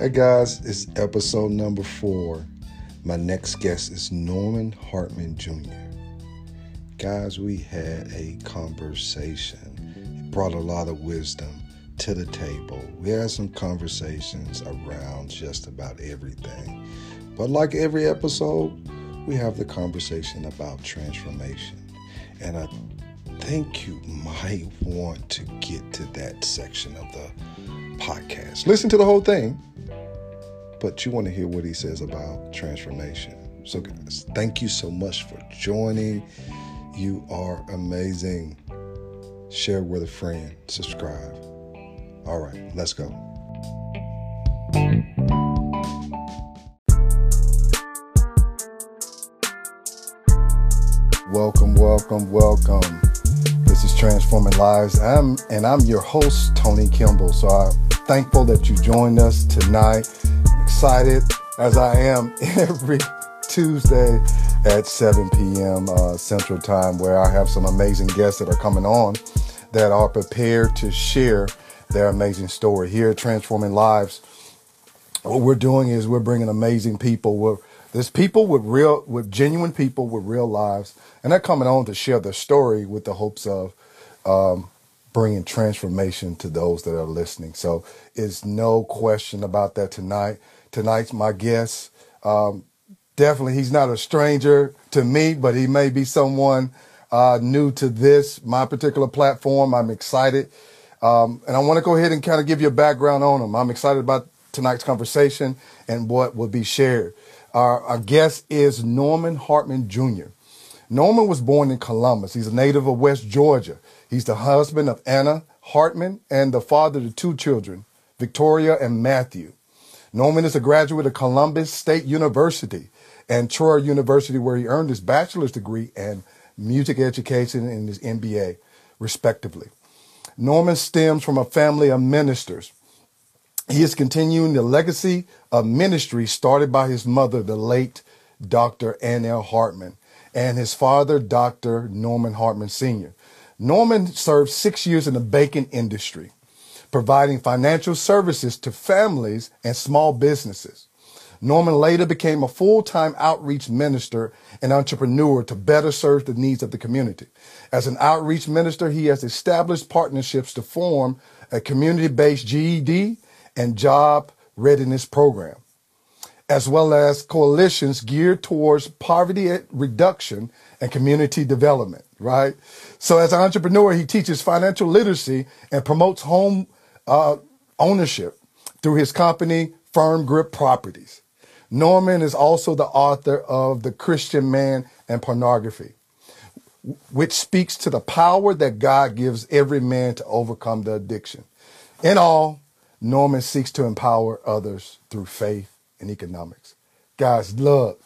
Hey guys, it's episode number four. My next guest is Norman Hardman Jr. Guys, we had a conversation. It brought a lot of wisdom to the table. We had some conversations around just about everything. But like every episode, we have the conversation about transformation. And I think you might want to get to that section of the podcast. Listen to the whole thing but you want to hear what he says about transformation. So, guys, thank you so much for joining. You are amazing. Share with a friend, subscribe. All right, let's go. Welcome, welcome, welcome. This is Transforming Lives. I'm and I'm your host, Tony Kimball. So I'm thankful that you joined us tonight excited as I am every Tuesday at 7 p.m. Uh, Central Time, where I have some amazing guests that are coming on that are prepared to share their amazing story. Here Transforming Lives, what we're doing is we're bringing amazing people. We're, there's people with real, with genuine people with real lives, and they're coming on to share their story with the hopes of um, bringing transformation to those that are listening. So, it's no question about that tonight tonight's my guest. Um, definitely, he's not a stranger to me, but he may be someone uh, new to this, my particular platform. I'm excited. Um, and I want to go ahead and kind of give you a background on him. I'm excited about tonight's conversation and what will be shared. Our, our guest is Norman Hardman Jr. Norman was born in Columbus. He's a native of West Georgia. He's the husband of Anna Hardman and the father to two children, Victoria and Matthew. Norman is a graduate of Columbus State University and Troy University, where he earned his bachelor's degree and music education and his MBA, respectively. Norman stems from a family of ministers. He is continuing the legacy of ministry started by his mother, the late Dr. Ann L. Hardman, and his father, Dr. Norman Hardman Sr. Norman served six years in the bacon industry providing financial services to families and small businesses. Norman later became a full-time outreach minister and entrepreneur to better serve the needs of the community. As an outreach minister, he has established partnerships to form a community-based GED and job readiness program, as well as coalitions geared towards poverty reduction and community development, right? So as an entrepreneur, he teaches financial literacy and promotes home uh, ownership through his company, Firm Grip Properties. Norman is also the author of The Christian Man and Pornography, which speaks to the power that God gives every man to overcome the addiction. In all, Norman seeks to empower others through faith and economics. Guys, look,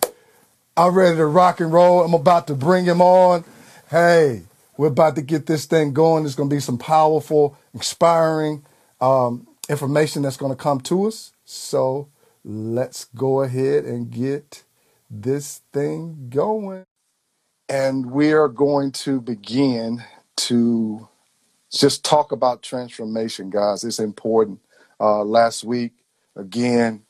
I'm ready to rock and roll. I'm about to bring him on. Hey, we're about to get this thing going. It's going to be some powerful, inspiring, um, information that's going to come to us. So let's go ahead and get this thing going. And we are going to begin to just talk about transformation, guys. It's important. Uh, last week, again,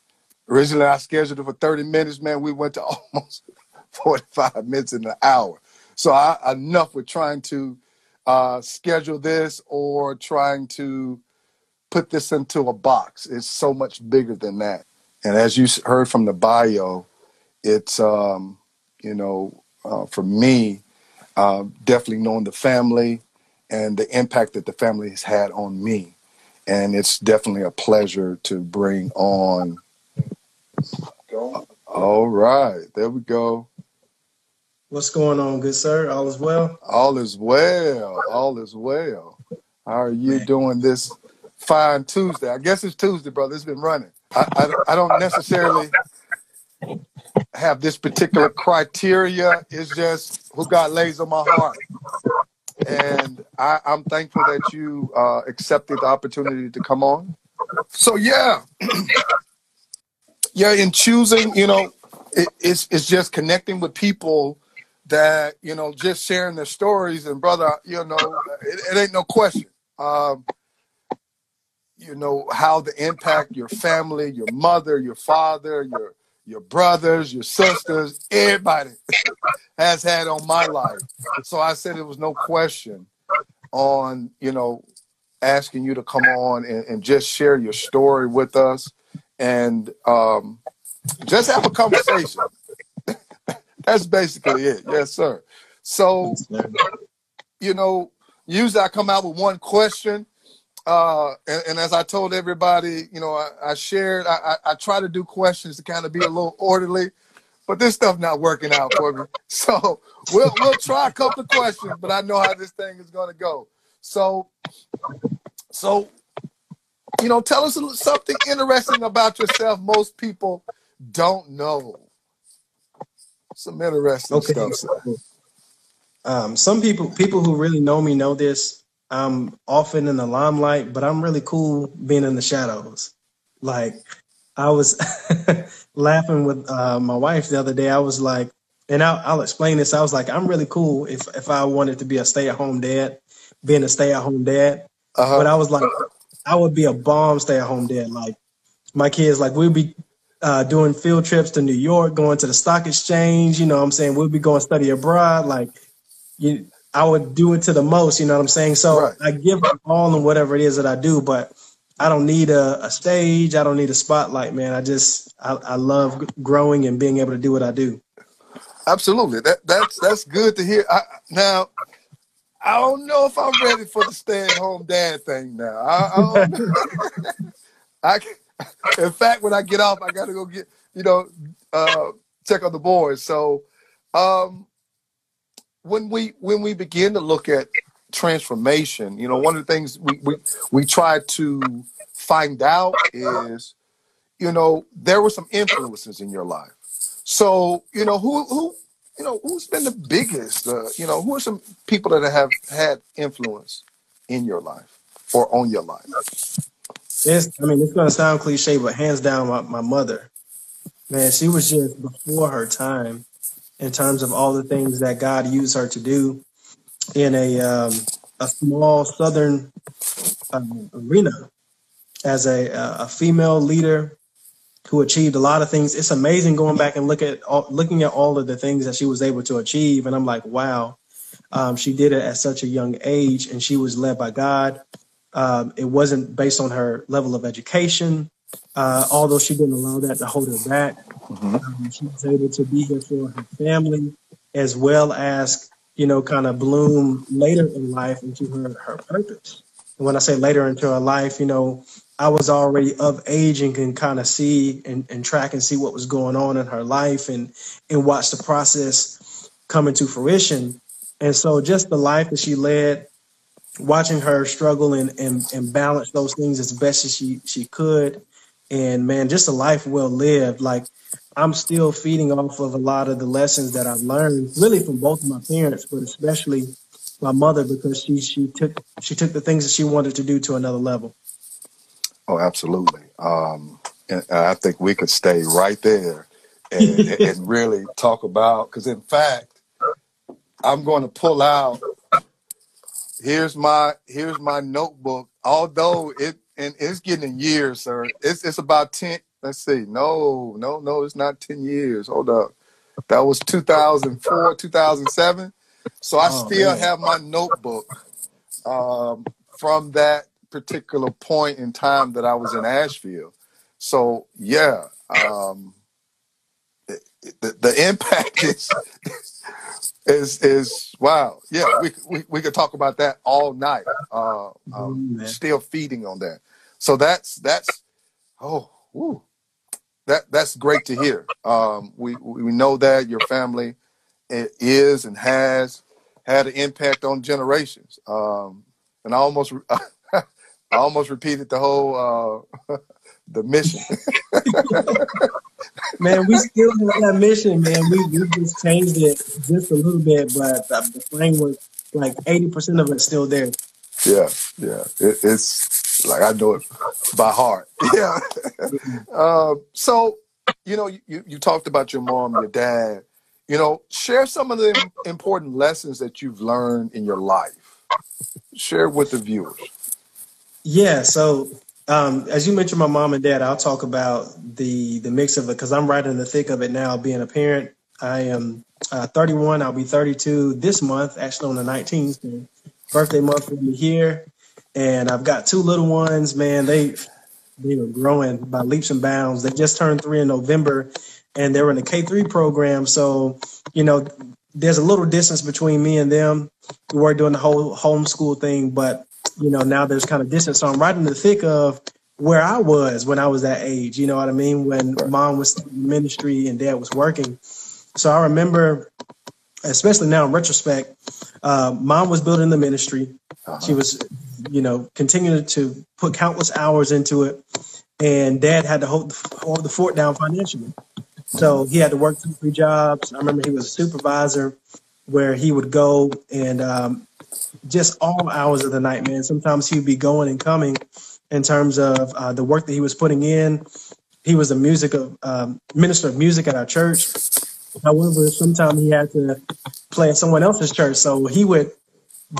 originally I scheduled it for 30 minutes, man. We went to almost 45 minutes in an hour. So I, enough with trying to uh, schedule this or trying to put this into a box. It's so much bigger than that. And as you heard from the bio, it's um, you know uh, for me uh, definitely knowing the family and the impact that the family has had on me, and it's definitely a pleasure to bring on. All right, there we go. What's going on, good sir? All is well. All is well. All is well. How are you Man. doing this fine Tuesday. I guess it's Tuesday, brother. It's been running. I, I, I don't necessarily have this particular criteria. It's just who God lays on my heart. And I, I'm thankful that you uh, accepted the opportunity to come on. So yeah, yeah. In choosing, you know, it, it's it's just connecting with people that you know, just sharing their stories. And brother, you know, it, it ain't no question. Um, you know how the impact your family, your mother, your father, your your brothers, your sisters, everybody has had on my life. So I said it was no question on, you know, asking you to come on and, and just share your story with us and um, just have a conversation. That's basically it. Yes, sir. So, you know, usually I come out with one question. Uh, and, and as I told everybody, you know, I, I shared, I, I, I try to do questions to kind of be a little orderly, but this stuff not working out for me. So we'll we'll try a couple of questions, but I know how this thing is going to go. So, so you know, tell us something interesting about yourself. Most people don't know. Some interesting okay. stuff. Sir. Um, some people, people who really know me, know this. I'm often in the limelight, but I'm really cool being in the shadows. Like I was laughing with uh, my wife the other day. I was like, and I'll, I'll explain this. I was like, I'm really cool if if I wanted to be a stay at home dad, being a stay at home dad. Uh-huh. But I was like, I would be a bomb stay at home dad. Like my kids, like we'd be uh, doing field trips to New York, going to the stock exchange. You know, what I'm saying we'll be going study abroad. Like you, I would do it to the most. You know what I'm saying? So right. I give up all in whatever it is that I do, but I don't need a, a stage. I don't need a spotlight, man. I just I, I love growing and being able to do what I do. Absolutely. That that's that's good to hear. I, now I don't know if I'm ready for the stay-at-home dad thing now. I, I, I, in fact, when I get off, I got to go get you know uh, check on the boys. So, um, when we when we begin to look at transformation, you know, one of the things we we, we try to find out is, you know, there were some influences in your life. So, you know, who who you know, who's been the biggest? Uh, you know, who are some people that have had influence in your life or on your life? It's, I mean, it's going to sound cliche, but hands down, my, my mother, man, she was just before her time in terms of all the things that God used her to do in a um, a small southern um, arena as a, a female leader who achieved a lot of things. It's amazing going back and look at all, looking at all of the things that she was able to achieve, and I'm like, wow, um, she did it at such a young age, and she was led by God. Um, it wasn't based on her level of education, uh, although she didn't allow that to hold her back. Mm-hmm. Um, she was able to be here for her family, as well as you know, kind of bloom later in life into her her purpose. And when I say later into her life, you know, I was already of age and can kind of see and, and track and see what was going on in her life and and watch the process come into fruition. And so just the life that she led, watching her struggle and, and, and balance those things as best as she, she could. And man, just a life well lived. Like I'm still feeding off of a lot of the lessons that I've learned really from both of my parents, but especially my mother because she she took she took the things that she wanted to do to another level. Oh, absolutely. Um, and I think we could stay right there and, and really talk about because, in fact, I'm going to pull out. Here's my here's my notebook. Although it and it's getting in years, sir. It's it's about ten. Let's see. No, no, no. It's not ten years. Hold up. That was 2004, 2007. So I oh, still man. have my notebook um, from that particular point in time that I was in Asheville. So yeah, um, the, the impact is is is wow. Yeah, we, we we could talk about that all night. Uh, um, still feeding on that. So that's that's oh woo, that that's great to hear. Um, we we know that your family is and has had an impact on generations. Um, and I almost I almost repeated the whole uh, the mission. man, we still have that mission, man. We, we just changed it just a little bit, but the framework, like eighty percent of it's still there. Yeah, yeah, it, it's like I know it by heart. Yeah. uh, so, you know, you you talked about your mom, your dad. You know, share some of the important lessons that you've learned in your life. Share with the viewers. Yeah, so Um, as you mentioned, my mom and dad, I'll talk about the the mix of it because I'm right in the thick of it now. Being a parent, I am uh, 31. I'll be 32 this month, actually on the 19th. birthday month for me here, and I've got two little ones. Man, they they are growing by leaps and bounds. They just turned three in November, and they're in the K three program. So you know, there's a little distance between me and them. We were doing the whole homeschool thing, but you know, now there's kind of distance. So I'm right in the thick of where I was when I was that age. You know what I mean? When mom was in ministry and dad was working. So I remember, especially now in retrospect, uh, mom was building the ministry. Uh-huh. She was, you know, continuing to put countless hours into it, and dad had to hold, hold the fort down financially. So he had to work two, three jobs. I remember he was a supervisor where he would go and um, just all hours of the night, man. Sometimes he would be going and coming in terms of uh, the work that he was putting in. He was a music of um, minister of music at our church. However, sometimes he had to play at someone else's church, so he would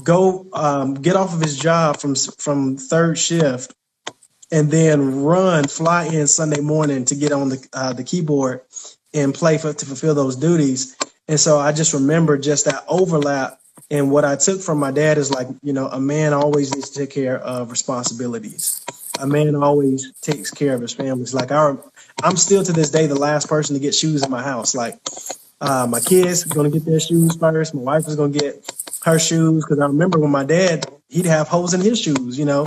go um, get off of his job from from third shift and then run, fly in Sunday morning to get on the uh, the keyboard and play for to fulfill those duties. And so I just remember just that overlap. And what I took from my dad is like, you know, a man always needs to take care of responsibilities. A man always takes care of his families. Like our, I'm still to this day the last person to get shoes in my house. Like uh, my kids are gonna get their shoes first. My wife is gonna get her shoes because I remember when my dad he'd have holes in his shoes. You know,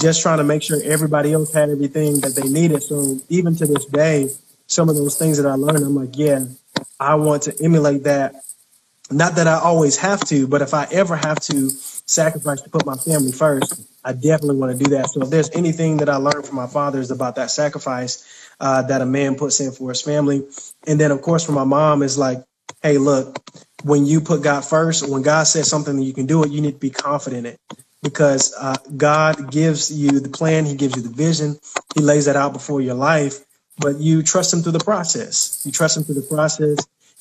just trying to make sure everybody else had everything that they needed. So even to this day, some of those things that I learned, I'm like, yeah, I want to emulate that. Not that I always have to, but if I ever have to sacrifice to put my family first, I definitely want to do that. So if there's anything that I learned from my father is about that sacrifice uh, that a man puts in for his family. And then of course from my mom is like, hey, look, when you put God first, when God says something you can do it, you need to be confident in it because uh, God gives you the plan, He gives you the vision, He lays that out before your life, but you trust Him through the process. You trust Him through the process.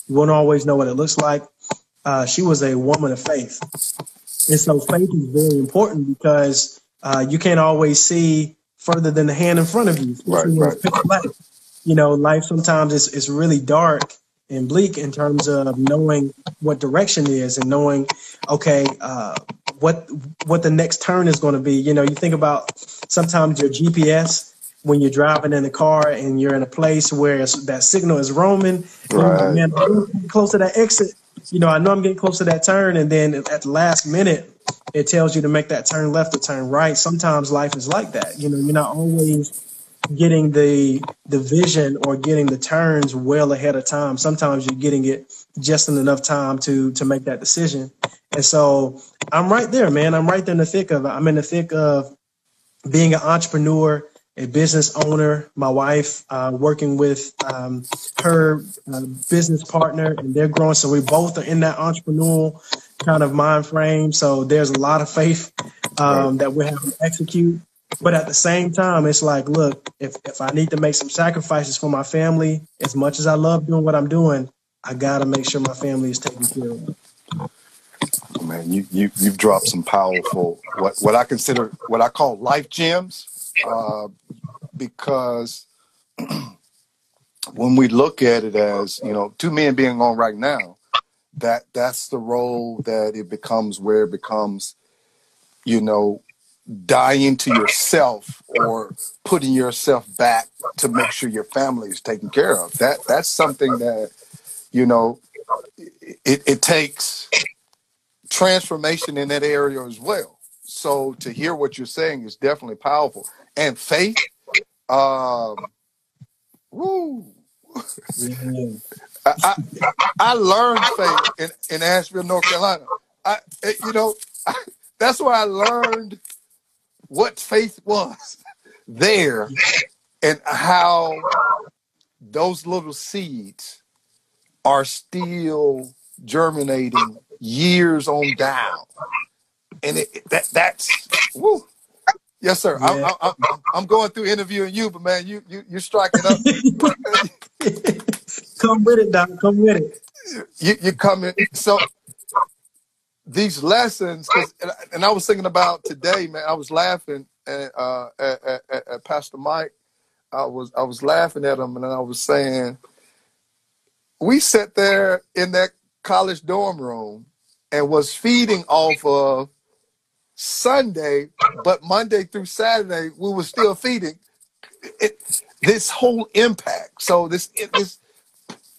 You won't always know what it looks like. Uh, she was a woman of faith. And so faith is very important because uh, you can't always see further than the hand in front of you. Right, right. You know, life sometimes is, is really dark and bleak in terms of knowing what direction is and knowing, okay, uh, what what the next turn is going to be. You know, you think about sometimes your GPS when you're driving in the car and you're in a place where that signal is roaming. Right. Man, close to that exit. You know, I know I'm getting close to that turn, and then at the last minute, it tells you to make that turn left or turn right. Sometimes life is like that. You know, you're not always getting the the vision or getting the turns well ahead of time. Sometimes you're getting it just in enough time to to make that decision. And so I'm right there, man. I'm right there in the thick of it. I'm in the thick of being an entrepreneur, a business owner. My wife uh, working with um, her uh, business partner, and they're growing. So we both are in that entrepreneurial kind of mind frame. So there's a lot of faith um, that we have to execute. But at the same time, it's like, look, if, if I need to make some sacrifices for my family, as much as I love doing what I'm doing, I got to make sure my family is taken care of. Man, you, you, you've dropped some powerful, what, what I consider, what I call life gems, uh, because when we look at it as, you know, two men being on right now, that that's the role that it becomes where it becomes, you know, dying to yourself or putting yourself back to make sure your family is taken care of. That that's something that you know it, it takes transformation in that area as well. So to hear what you're saying is definitely powerful. And faith, um, woo. I, I, I learned faith in, in Asheville, North Carolina. I, you know, I, that's where I learned what faith was there and how those little seeds are still germinating years on down. And it, that that's woo. Yes, sir. Yeah. I, am going through interviewing you, but man, you you you're striking up. Come with it, Doc. Come with it. You you coming so these lessons, and, and, I was thinking about today, man. I was laughing at, uh, at, at, at Pastor Mike. I was I was laughing at him, and I was saying, we sat there in that college dorm room and was feeding off of Sunday, but Monday through Saturday we were still feeding. It, this whole impact. So this this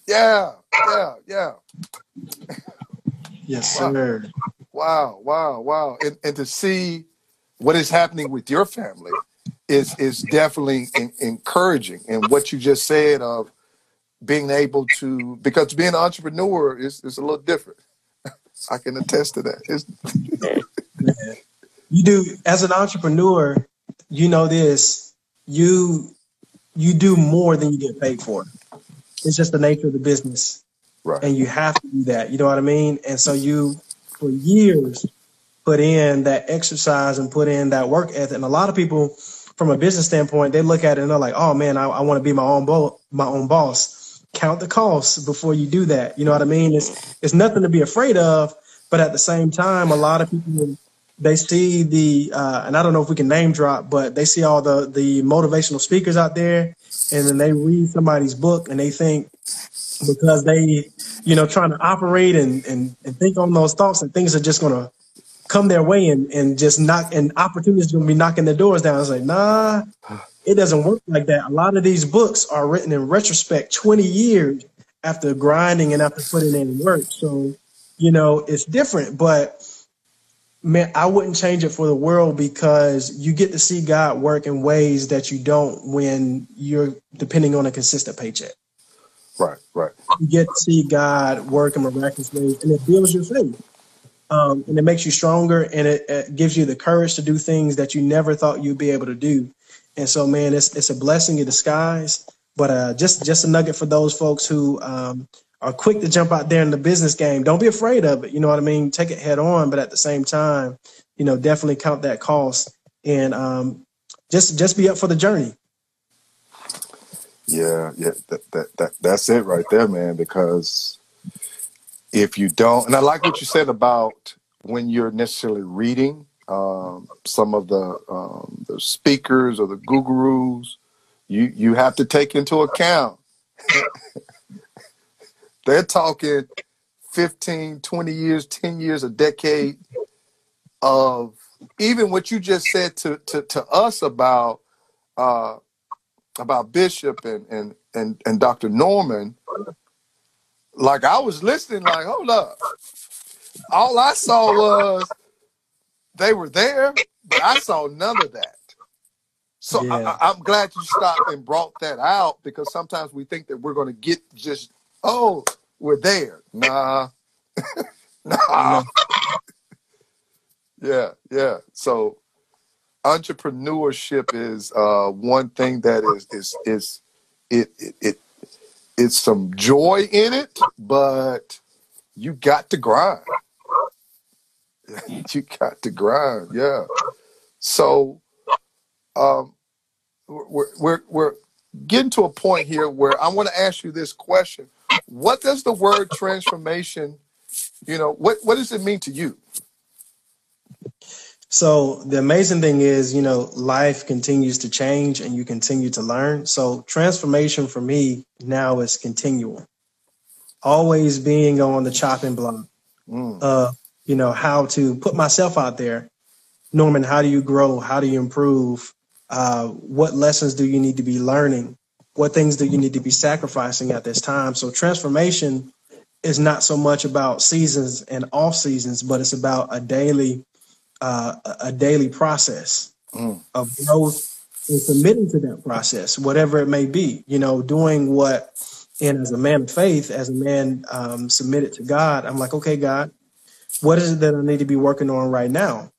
yeah yeah yeah. Yes, sir. Wow, wow, wow. And, and to see what is happening with your family is is definitely in, encouraging. And what you just said of being able to, because being an entrepreneur is, is a little different. I can attest to that. you do as an entrepreneur, you know this. You you do more than you get paid for. It's just the nature of the business. Right. And you have to do that. You know what I mean? And so you, for years, put in that exercise and put in that work ethic. And a lot of people, from a business standpoint, they look at it and they're like, "Oh man, I, I want to be my own bo- my own boss." Count the costs before you do that. You know what I mean? It's it's nothing to be afraid of, but at the same time, a lot of people they see the uh, and I don't know if we can name drop, but they see all the the motivational speakers out there, and then they read somebody's book and they think because they, you know, trying to operate and, and, and think on those thoughts and things are just to come their way and, and just knock and opportunities to be knocking the doors down. It's like, nah, it doesn't work like that. A lot of these books are written in retrospect 20 years after grinding and after putting in work. So, you know, it's different, but man, I wouldn't change it for the world because you get to see God work in ways that you don't when you're depending on a consistent paycheck. Right, right. You get to see God work in miraculous ways, and it builds your faith. Um, and it makes you stronger, and it, it, gives you the courage to do things that you never thought you'd be able to do. And so, man, it's it's a blessing in disguise. But uh, just just a nugget for those folks who um, are quick to jump out there in the business game. Don't be afraid of it. You know what I mean? Take it head on, but at the same time, you know, definitely count that cost and um, just just be up for the journey. Yeah, yeah, that, that, that that's it right there, man. Because if you don't, and I like what you said about when you're necessarily reading um, some of the um, the speakers or the gurus, you you have to take into account they're talking 15, 20 years, 10 years, a decade of even what you just said to to, to us about uh, about Bishop and and and and Dr. Norman, like I was listening, like, hold up. All I saw was they were there, but I saw none of that. So yeah. I, am glad you stopped and brought that out because sometimes we think that we're going to get just, oh, we're there. Nah, nah. yeah, yeah. So entrepreneurship is uh, one thing that is is is it, it it it's some joy in it, but you got to grind. you got to grind, yeah. So, um, we're we're we're getting to a point here where I want to ask you this question: What does the word transformation, you know, what what does it mean to you? So the amazing thing is, you know, life continues to change and you continue to learn. So transformation for me now is continual. Always being on the chopping block. Mm. Uh, you know, how to put myself out there. Norman, how do you grow? How do you improve? Uh, what lessons do you need to be learning? What things do you need to be sacrificing at this time? So transformation is not so much about seasons and off seasons, but it's about a daily uh, a daily process mm. of growth and committing to that process, whatever it may be. You know, doing what, and as a man of faith, as a man um, submitted to God, I'm like, okay, God, what is it that I need to be working on right now?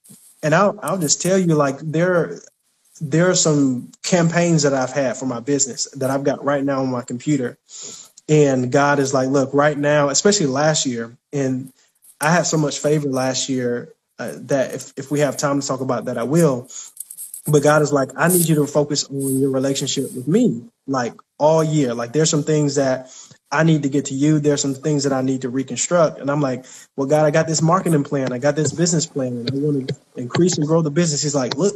And I'll I'll just tell you, like there there are some campaigns that I've had for my business that I've got right now on my computer. And God is like, look, right now, especially last year, and I had so much favor last year uh, that if, if we have time to talk about that, I will. but God is like, I need you to focus on your relationship with me, like all year. Like there's some things that I need to get to you. There's some things that I need to reconstruct. And I'm like, well, God, I got this marketing plan. I got this business plan. And I want to increase and grow the business. He's like, look,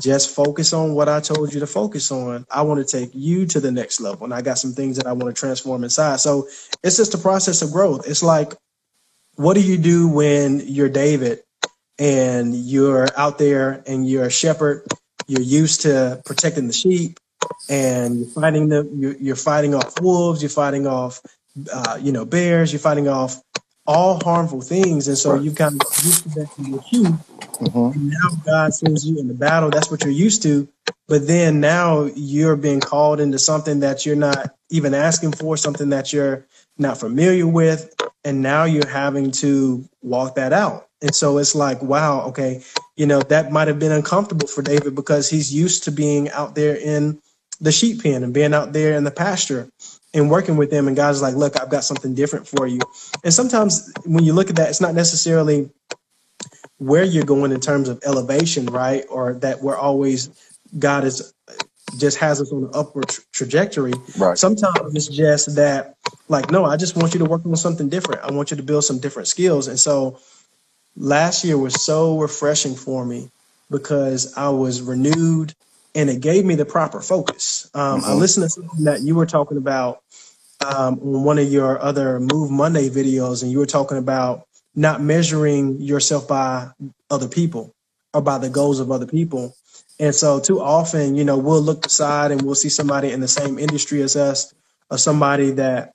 just focus on what I told you to focus on. I want to take you to the next level. And I got some things that I want to transform inside. So it's just a process of growth. It's like, what do you do when you're David and you're out there and you're a shepherd? You're used to protecting the sheep and you're fighting them. You're, you're fighting off wolves. You're fighting off, uh, you know, bears. You're fighting off all harmful things, and so you've kind of used to that in your youth. Mm-hmm. Now God sends you in the battle. That's what you're used to. But then now you're being called into something that you're not even asking for, something that you're not familiar with, and now you're having to walk that out. And so it's like, wow, okay, you know, that might have been uncomfortable for David because he's used to being out there in the sheep pen and being out there in the pasture and working with them. And God's like, look, I've got something different for you. And sometimes when you look at that, it's not necessarily where you're going in terms of elevation, right? Or that we're always, God is just has us on an upward tra- trajectory. Right. Sometimes it's just that, like, no, I just want you to work on something different. I want you to build some different skills. And so last year was so refreshing for me because I was renewed and it gave me the proper focus. Um, mm-hmm. I listened to something that you were talking about um, on one of your other Move Monday videos, and you were talking about not measuring yourself by other people or by the goals of other people. And so, too often, you know, we'll look aside and we'll see somebody in the same industry as us, or somebody that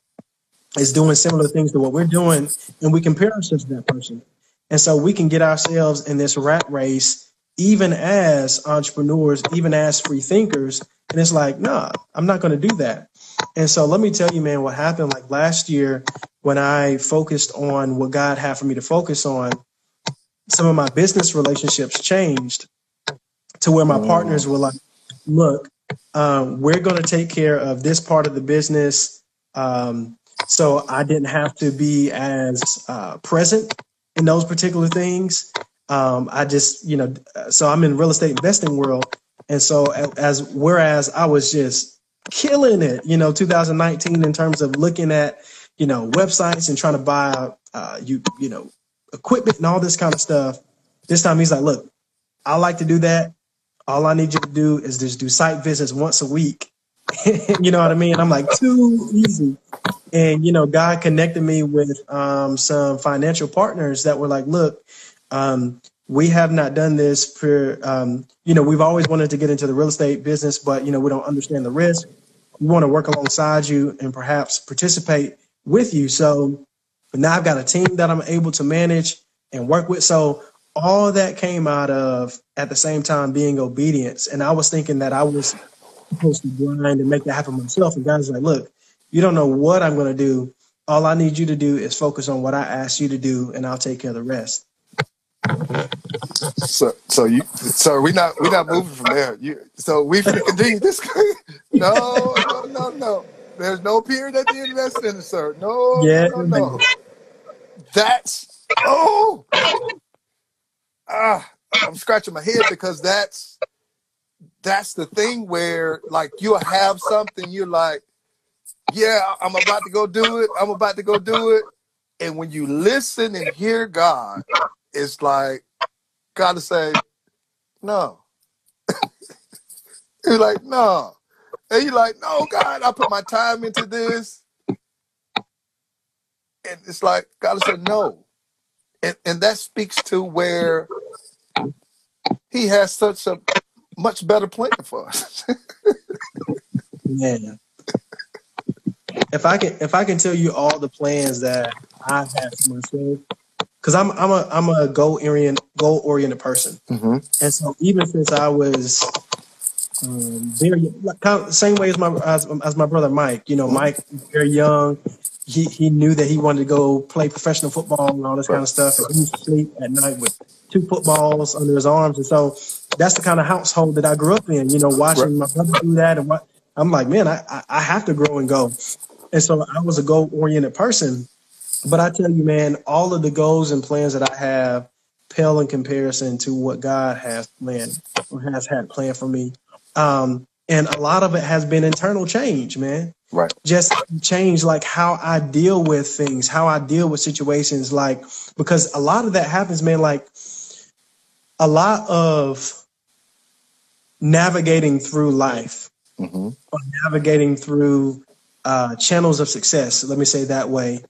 is doing similar things to what we're doing, and we compare ourselves to that person. And so, we can get ourselves in this rat race even as entrepreneurs, even as free thinkers. And it's like, nah, I'm not going to do that. And so let me tell you, man, what happened like last year when I focused on what God had for me to focus on, some of my business relationships changed to where my mm. partners were like, look, um, we're going to take care of this part of the business. Um, so I didn't have to be as uh, present in those particular things. Um, I just, you know, so I'm in real estate investing world. And so as, whereas I was just killing it, you know, 2019 in terms of looking at, you know, websites and trying to buy, uh, you, you know, equipment and all this kind of stuff. This time he's like, look, I like to do that. All I need you to do is just do site visits once a week. you know what I mean? I'm like, too easy. And, you know, God connected me with um, some financial partners that were like, look, um, we have not done this for, um, you know, we've always wanted to get into the real estate business, but, you know, we don't understand the risk. We want to work alongside you and perhaps participate with you. So now I've got a team that I'm able to manage and work with. So all that came out of at the same time being obedience. And I was thinking that I was supposed to grind and make that happen myself. And God's like, look, you don't know what I'm going to do. All I need you to do is focus on what I asked you to do, and I'll take care of the rest. So, so you, so we not we not moving from there. You, so we can continue this. no, no, no, no. There's no period at the of that sir. No, yeah, no, no, no. That's oh, ah, I'm scratching my head because that's that's the thing where like you'll have something you're like, yeah, I'm about to go do it. I'm about to go do it. And when you listen and hear God, it's like gotta say no. you're like no, and you're like no, God, I put my time into this, and it's like God said, no, and and that speaks to where He has such a much better plan for us. Man, if I can if I can tell you all the plans that I have for myself, because I'm I'm a I'm a goal oriented goal oriented person, mm-hmm. and so even since I was um, very kind of same way as my as, as my brother Mike, you know, mm-hmm. Mike very young, he he knew that he wanted to go play professional football and all this right. kind of stuff, and he used to sleep at night with two footballs under his arms, and so that's the kind of household that I grew up in. You know, watching right. my brother do that, and what I'm like, man, I I have to grow and go, and so I was a goal oriented person but I tell you, man, all of the goals and plans that I have pale in comparison to what God has planned or has had planned for me. Um, and a lot of it has been internal change, man. Right. Just change like how I deal with things, how I deal with situations, like because a lot of that happens, man. Like a lot of navigating through life Mm-hmm. or navigating through uh, channels of success, let me say that way,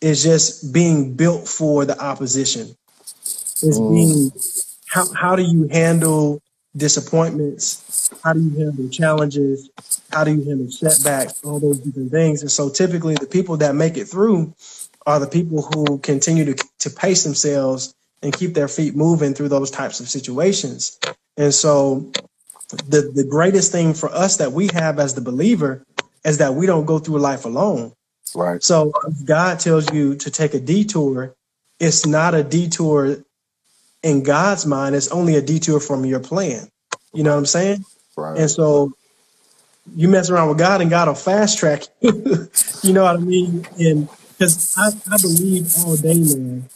is just being built for the opposition. Is Mm. being how how do you handle disappointments? How do you handle challenges? How do you handle setbacks? All those different things. And so typically the people that make it through are the people who continue to to pace themselves and keep their feet moving through those types of situations. And so the the greatest thing for us that we have as the believer is that we don't go through life alone. Right. So God tells you to take a detour, it's not a detour in God's mind. It's only a detour from your plan. You know what I'm saying? Right. And so you mess around with God and God will fast track you. you know what I mean? And because I, I believe all day, man,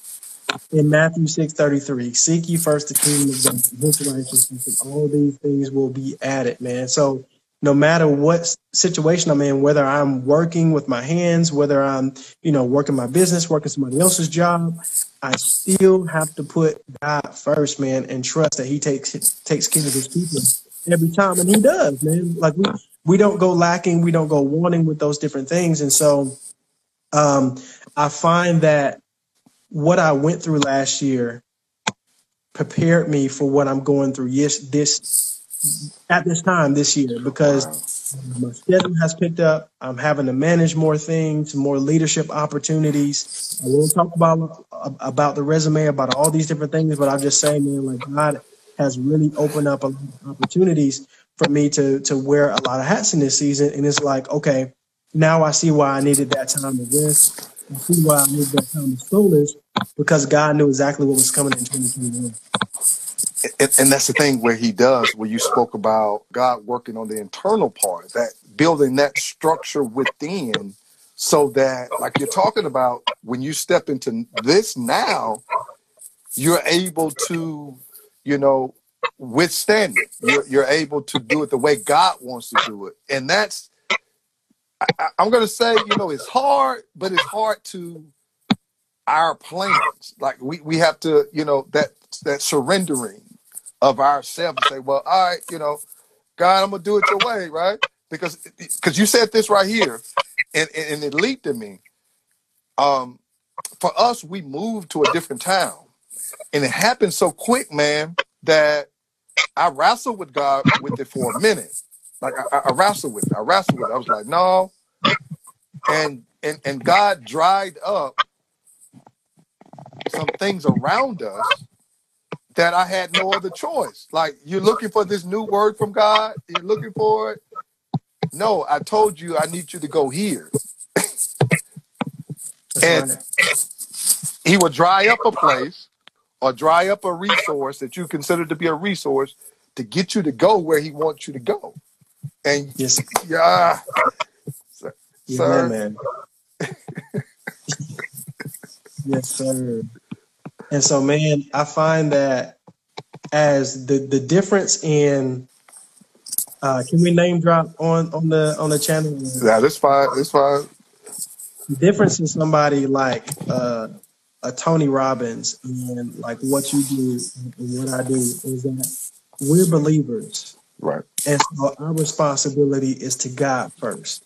in Matthew six thirty three, seek ye first the kingdom of God, his righteousness, and all these things will be added, man. So no matter what situation I'm in, whether I'm working with my hands, whether I'm, you know, working my business, working somebody else's job, I still have to put God first, man, and trust that He takes takes care of His people every time, and He does, man. Like we we don't go lacking, we don't go wanting with those different things, and so um, I find that what I went through last year prepared me for what I'm going through yes this at this time this year because my schedule has picked up. I'm having to manage more things, more leadership opportunities. I won't talk about about the resume, about all these different things, but I'm just saying, man, like God has really opened up a lot of opportunities for me to to wear a lot of hats in this season. And it's like, okay, now I see why I needed that time of rest. I see why I needed that time of stillness because God knew exactly what was coming in 2021. And, and that's the thing where he does where you spoke about god working on the internal part that building that structure within so that like you're talking about when you step into this now you're able to you know withstand it. You're, you're able to do it the way god wants to do it. And that's I, i'm going to say you know it's hard but it's hard to our plans. Like we, we have to you know that that surrendering of ourselves and say, well, all right, you know, God, I'm gonna do it your way, right? Because because you said this right here, and, and, and it leaped at me. Um, for us, we moved to a different town, and it happened so quick, man, that I wrestled with God with it for a minute. Like I, I I wrestled with it. I wrestled with it. I was like, no, and and and God dried up some things around us that I had no other choice. Like you're looking for this new word from God, you're looking for it. No, I told you I need you to go here. And he will dry up a place or dry up a resource that you consider to be a resource to get you to go where he wants you to go. And Yes, yeah, sir, yeah, sir, man. Yes, sir. And so, man, I find that as the the difference in uh, can we name drop on on the on the channel? yeah, that's fine. That's fine. The difference in somebody like uh, a Tony Robbins and like what you do and what I do is that we're believers, Right. and so our responsibility is to God first.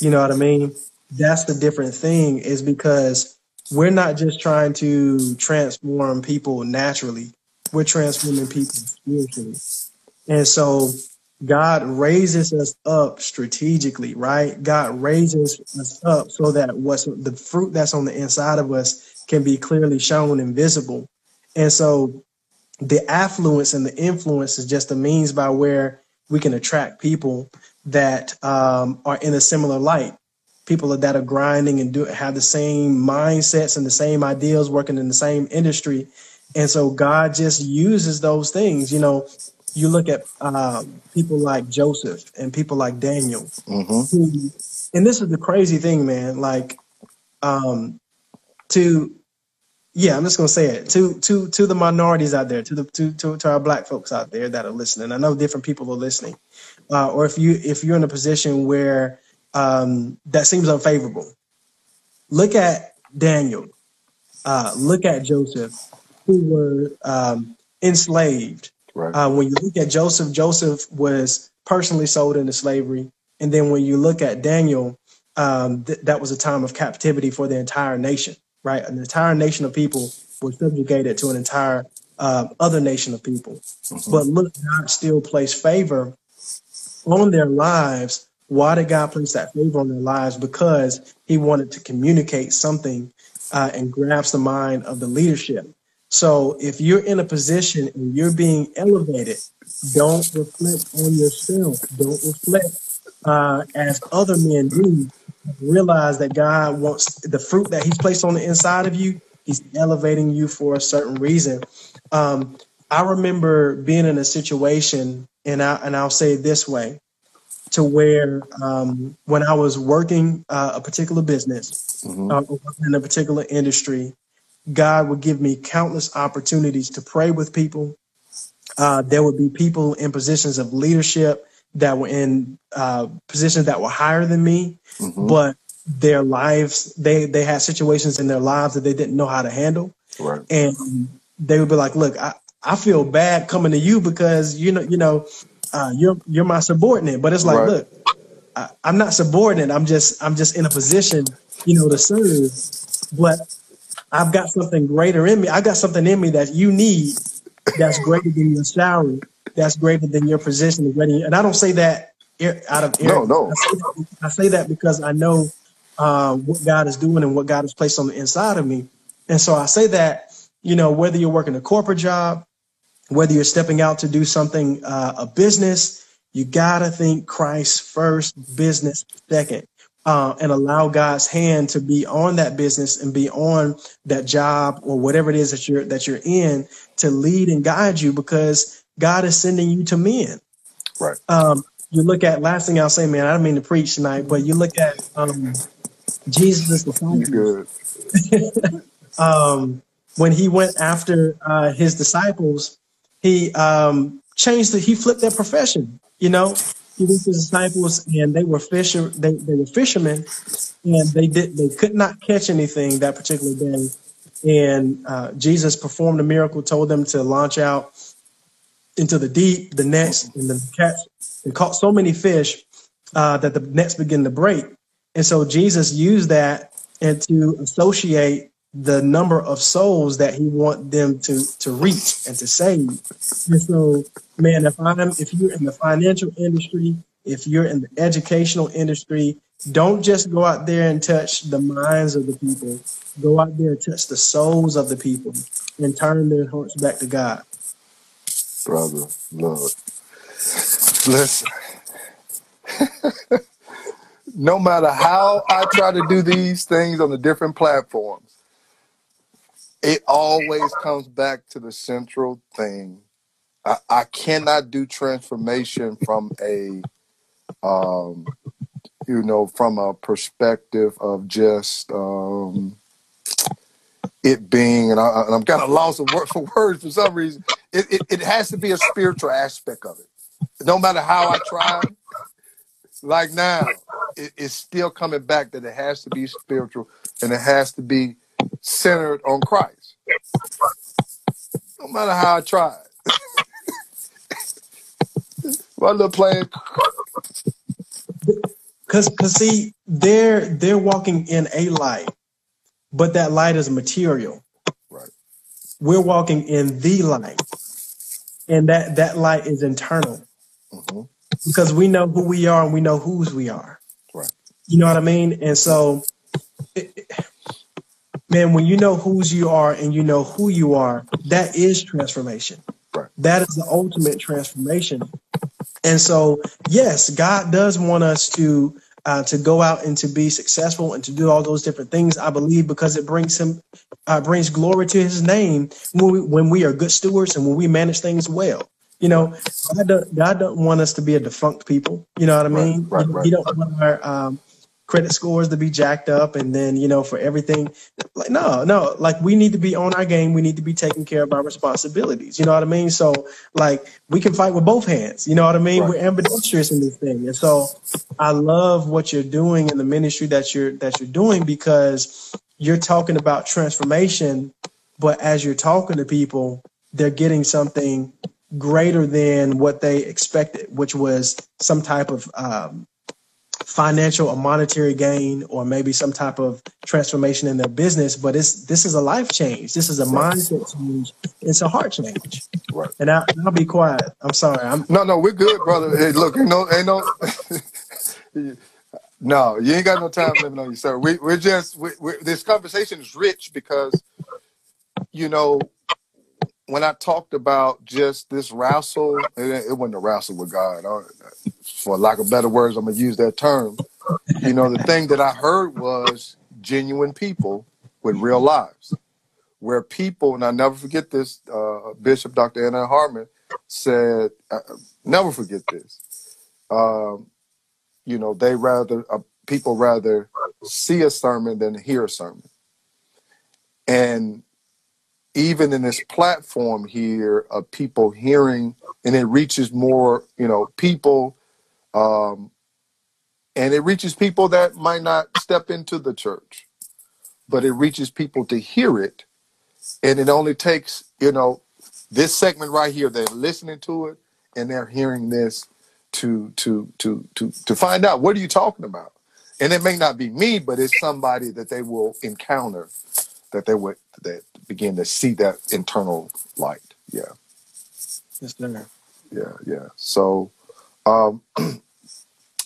You know what I mean? That's the different thing is because we're not just trying to transform people naturally. We're transforming people spiritually. And so God raises us up strategically, right? God raises us up so that what's the fruit that's on the inside of us can be clearly shown and visible. And so the affluence and the influence is just a means by where we can attract people that um, are in a similar light people that are grinding and do have the same mindsets and the same ideals working in the same industry. And so god just uses those things. You know you look at um, people like joseph and people like daniel. Mm-hmm. who and this is the crazy thing man. Like um to yeah, I'm just gonna say it. To to to the minorities out there, to the to to, to our black folks out there that are listening. I know different people are listening, uh, or if you if you're in a position where um, that seems unfavorable, look at Daniel, uh, look at Joseph, who were um, enslaved. Right. Uh, when you look at Joseph, Joseph was personally sold into slavery, and then when you look at Daniel, um, th- that was a time of captivity for the entire nation right? An entire nation of people were subjugated to an entire uh, other nation of people. Mm-hmm. But look, God still placed favor on their lives. Why did God place that favor on their lives? Because He wanted to communicate something uh, and grasp the mind of the leadership. So if you're in a position and you're being elevated, don't reflect on yourself. Don't reflect uh, as other men do realize that God wants the fruit that He's placed on the inside of you. He's elevating you for a certain reason. Um, I remember being in a situation, and I and I'll say it this way, to where um, when I was working uh, a particular business mm-hmm. uh, in a particular industry, God would give me countless opportunities to pray with people. Uh, there would be people in positions of leadership that were in uh, positions that were higher than me, mm-hmm. but their lives they they had situations in their lives that they didn't know how to handle, right. and they would be like, "Look, I, I feel bad coming to you because you know you know uh, you're you're my subordinate, but it's like, right. look, I, I'm not subordinate. I'm just I'm just in a position, you know, to serve, but I've got something greater in me. I got something in me that you need that's greater than your salary that's greater than your position. And I don't say that out of no, no. I say that, I say that because I know uh, what God is doing and what God has placed on the inside of me. And so I say that, you know, whether you're working a corporate job, whether you're stepping out to do something, uh, a business, you got to think Christ first, business second. Uh, and allow God's hand to be on that business and be on that job or whatever it is that you're that you're in to lead and guide you because God is sending you to men. Right. Um, you look at last thing I'll say, man. I don't mean to preach tonight, but you look at um, Jesus' disciples. Good. um, when he went after uh, his disciples, he um, changed. The, he flipped their profession. You know, he to his disciples, and they were fisher. They, they were fishermen, and they did. They could not catch anything that particular day. And uh, Jesus performed a miracle, told them to launch out into the deep, the nets, and the catch and caught so many fish uh, that the nets began to break. And so Jesus used that and to associate the number of souls that he want them to to reach and to save. And so, man, if I'm if you're in the financial industry, if you're in the educational industry, don't just go out there and touch the minds of the people. Go out there and touch the souls of the people and turn their hearts back to God brother. Lord. Listen. no matter how I try to do these things on the different platforms, it always comes back to the central thing. I, I cannot do transformation from a um, you know, from a perspective of just um, it being, and, I, am kind of lost for words for some reason. It, it, it has to be a spiritual aspect of it. No matter how I try, like now, it, it's still coming back that it has to be spiritual and it has to be centered on Christ. No matter how I try. My little plan. Cause, cause see, they're they're walking in a light but that light is material. Right. We're walking in the light, and that that light is internal. Mm-hmm. Because we know who we are and we know whose we are. Right. You know what I mean? And so, man, when you know whose you are and you know who you are, that is transformation. Right. That is the ultimate transformation. And so, yes, God does want us to uh, to go out and to be successful and to do all those different things. I believe because it brings him uh, brings glory to His name when we, when we are good stewards and when we manage things well. You know, God don't, God don't want us to be a defunct people. You know what I mean? Right, right, right. He don't want our um, credit scores to be jacked up and then you know for everything like no no like we need to be on our game. We need to be taking care of our responsibilities. You know what i mean? So like we can fight with both hands. You know what i mean? Right. we're ambidextrous in this thing. And so i love what you're doing in the ministry that you're that you're doing because you're talking about transformation but as you're talking to people they're getting something greater than what they expected which was some type of um, financial or monetary gain or maybe some type of transformation in their business but it's this is a life change. This is a mindset change. It's a heart change. Right. And I, will be quiet. I'm sorry. I'm, no no we're good brother. Hey, look ain't no ain't no no you ain't got no time living on you sir. We, we're just we, we're, this conversation is rich because you know when I talked about just this wrestle, it, it wasn't a wrestle with God. For lack of better words, I'm gonna use that term. You know, the thing that I heard was genuine people with real lives, where people, and I never forget this. Uh, Bishop Dr. Anna Hardman said, uh, "Never forget this." Um, you know, they rather uh, people rather see a sermon than hear a sermon, and even in this platform here of people hearing and it reaches more you know people um, and it reaches people that might not step into the church but it reaches people to hear it and it only takes you know this segment right here they're listening to it and they're hearing this to to to to to find out what are you talking about and it may not be me but it's somebody that they will encounter that they would that begin to see that internal light. Yeah. Yes, sir. Yeah, yeah. So um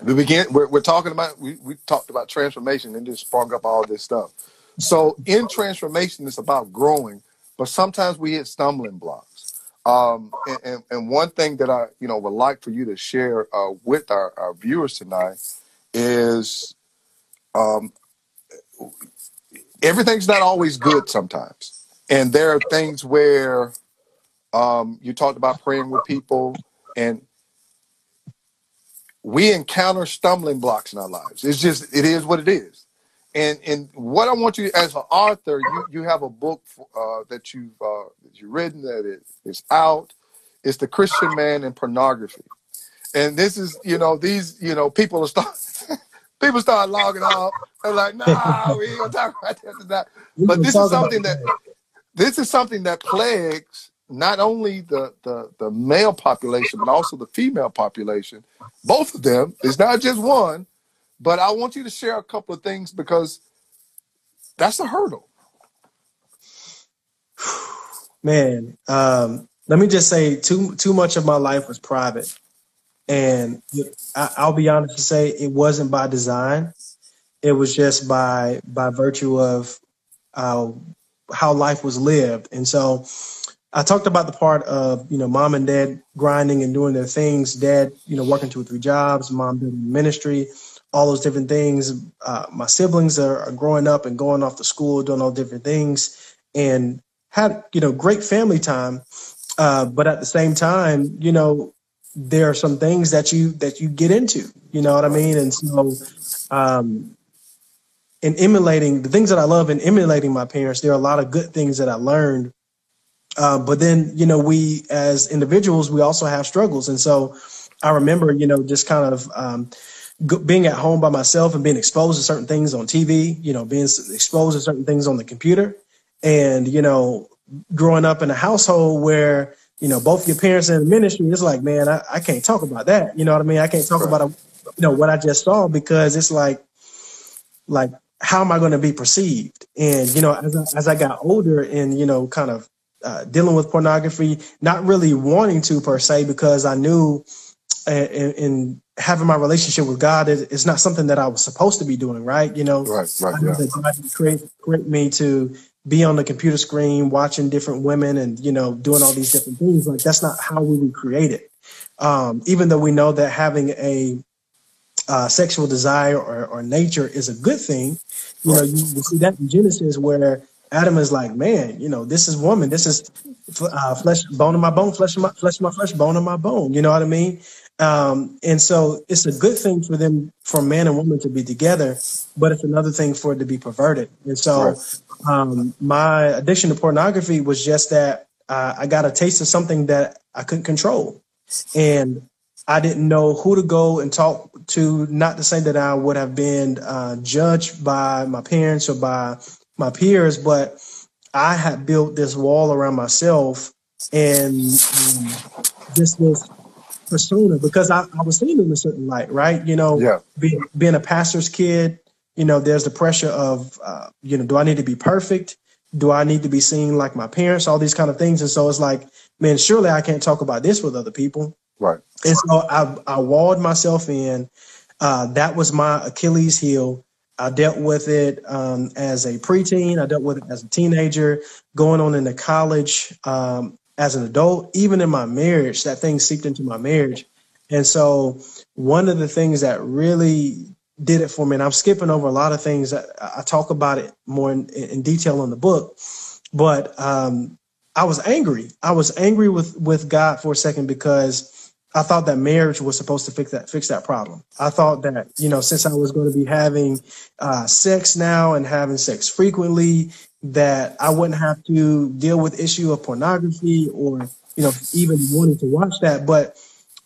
we begin we're, we're talking about we, we talked about transformation and just sprung up all this stuff. So in transformation it's about growing, but sometimes we hit stumbling blocks. Um, and, and, and, one thing that I, you know, would like for you to share uh, with our, our viewers tonight is um, everything's not always good sometimes. And there are things where um, you talked about praying with people, and we encounter stumbling blocks in our lives. It's just, it is what it is. And and what I want you, as an author, you, you have a book uh, that you've uh, that you've written that it is out. It's the Christian Man and Pornography, and this is you know these you know people are start people start logging off. They're like, "No, we ain't gonna talk about this But this is something that this is something that plagues not only the, the the male population but also the female population. Both of them. It's not just one. But I want you to share a couple of things because that's a hurdle. Man, um, let me just say too too much of my life was private. And I, will be honest to say it wasn't by design. It was just by by virtue of uh, how life was lived. And so I talked about the part of, you know, mom and dad grinding and doing their things, dad, you know, working two or three jobs, mom doing ministry, all those different things. Uh, my siblings are, are growing up and going off to school, doing all different things and had, you know, great family time. Uh, but at the same time, you know, there are some things that you that you get into you know what i mean and so um in emulating the things that i love in emulating my parents there are a lot of good things that i learned uh, but then you know we as individuals we also have struggles and so i remember you know just kind of um, being at home by myself and being exposed to certain things on tv you know being exposed to certain things on the computer and you know growing up in a household where you know, both your parents in the ministry, it's like, man, I, I can't talk about that. You know what I mean? I can't talk right. about, you know, what I just saw because it's like, like, how am I going to be perceived? And, you know, as I, as I got older and, you know, kind of uh, dealing with pornography, not really wanting to per se, because I knew in, in having my relationship with God, it, it's not something that I was supposed to be doing, right? You know, right, right, yeah. God create, create me to be on the computer screen watching different women and you know doing all these different things like that's not how we were created um, even though we know that having a uh, sexual desire or, or, nature is a good thing you know you, you, see that in genesis where adam is like man you know this is woman this is uh, flesh bone of my bone flesh of my flesh of my flesh bone of my bone you know what i mean Um, and so it's a good thing for them, for man and woman to be together, but it's another thing for it to be perverted. And so right. um, my addiction to pornography was just that uh, I got a taste of something that I couldn't control. And I didn't know who to go and talk to. Not to say that I would have been uh, judged by my parents or by my peers, but I had built this wall around myself and um, just this persona because I, I was seen in a certain light, right? You know, yeah. being, being a pastor's kid, you know, there's the pressure of, uh, you know, do I need to be perfect? Do I need to be seen like my parents? All these kind of things. And so it's like, man, surely I can't talk about this with other people. Right. And so I, I walled myself in. Uh, that was my Achilles heel. I dealt with it um, as a preteen. I dealt with it as a teenager, going on into college um, as an adult. Even in my marriage, that thing seeped into my marriage. And so, one of the things that really did it for me, and I'm skipping over a lot of things that I talk about it more in, in detail in the book, but um, I was angry. I was angry with with God for a second because I thought that marriage was supposed to fix that fix that problem. I thought that you know since I was going to be having uh, sex now and having sex frequently, that I wouldn't have to deal with issue of pornography or you know even wanting to watch that. But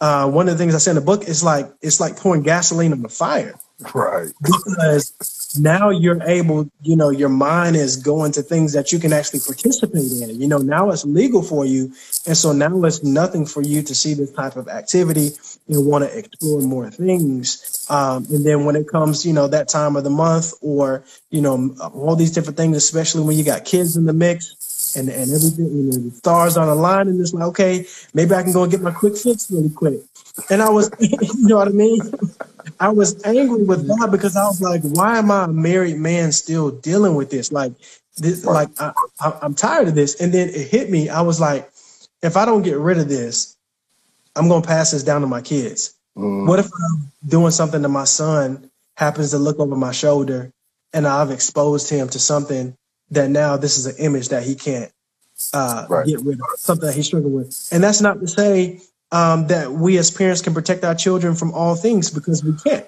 uh, one of the things I said in the book is like it's like pouring gasoline on the fire. Right. Because now you're able, you know, your mind is going to things that you can actually participate in. You know, now it's legal for you. And so now it's nothing for you to see this type of activity and want to explore more things. Um, and then when it comes, you know, that time of the month or, you know, all these different things, especially when you got kids in the mix and, and everything, you know, the stars on the line and it's like, okay, maybe I can go and get my quick fix really quick. And I was, you know what I mean? I was angry with God because I was like, why am I a married man still dealing with this? Like, this, like I, I, I'm tired of this. And then it hit me. I was like, if I don't get rid of this, I'm gonna pass this down to my kids. Mm. What if I'm doing something to my son happens to look over my shoulder and I've exposed him to something that now this is an image that he can't uh, right. get rid of, something that he's struggling with. And that's not to say um, that we as parents can protect our children from all things because we can't.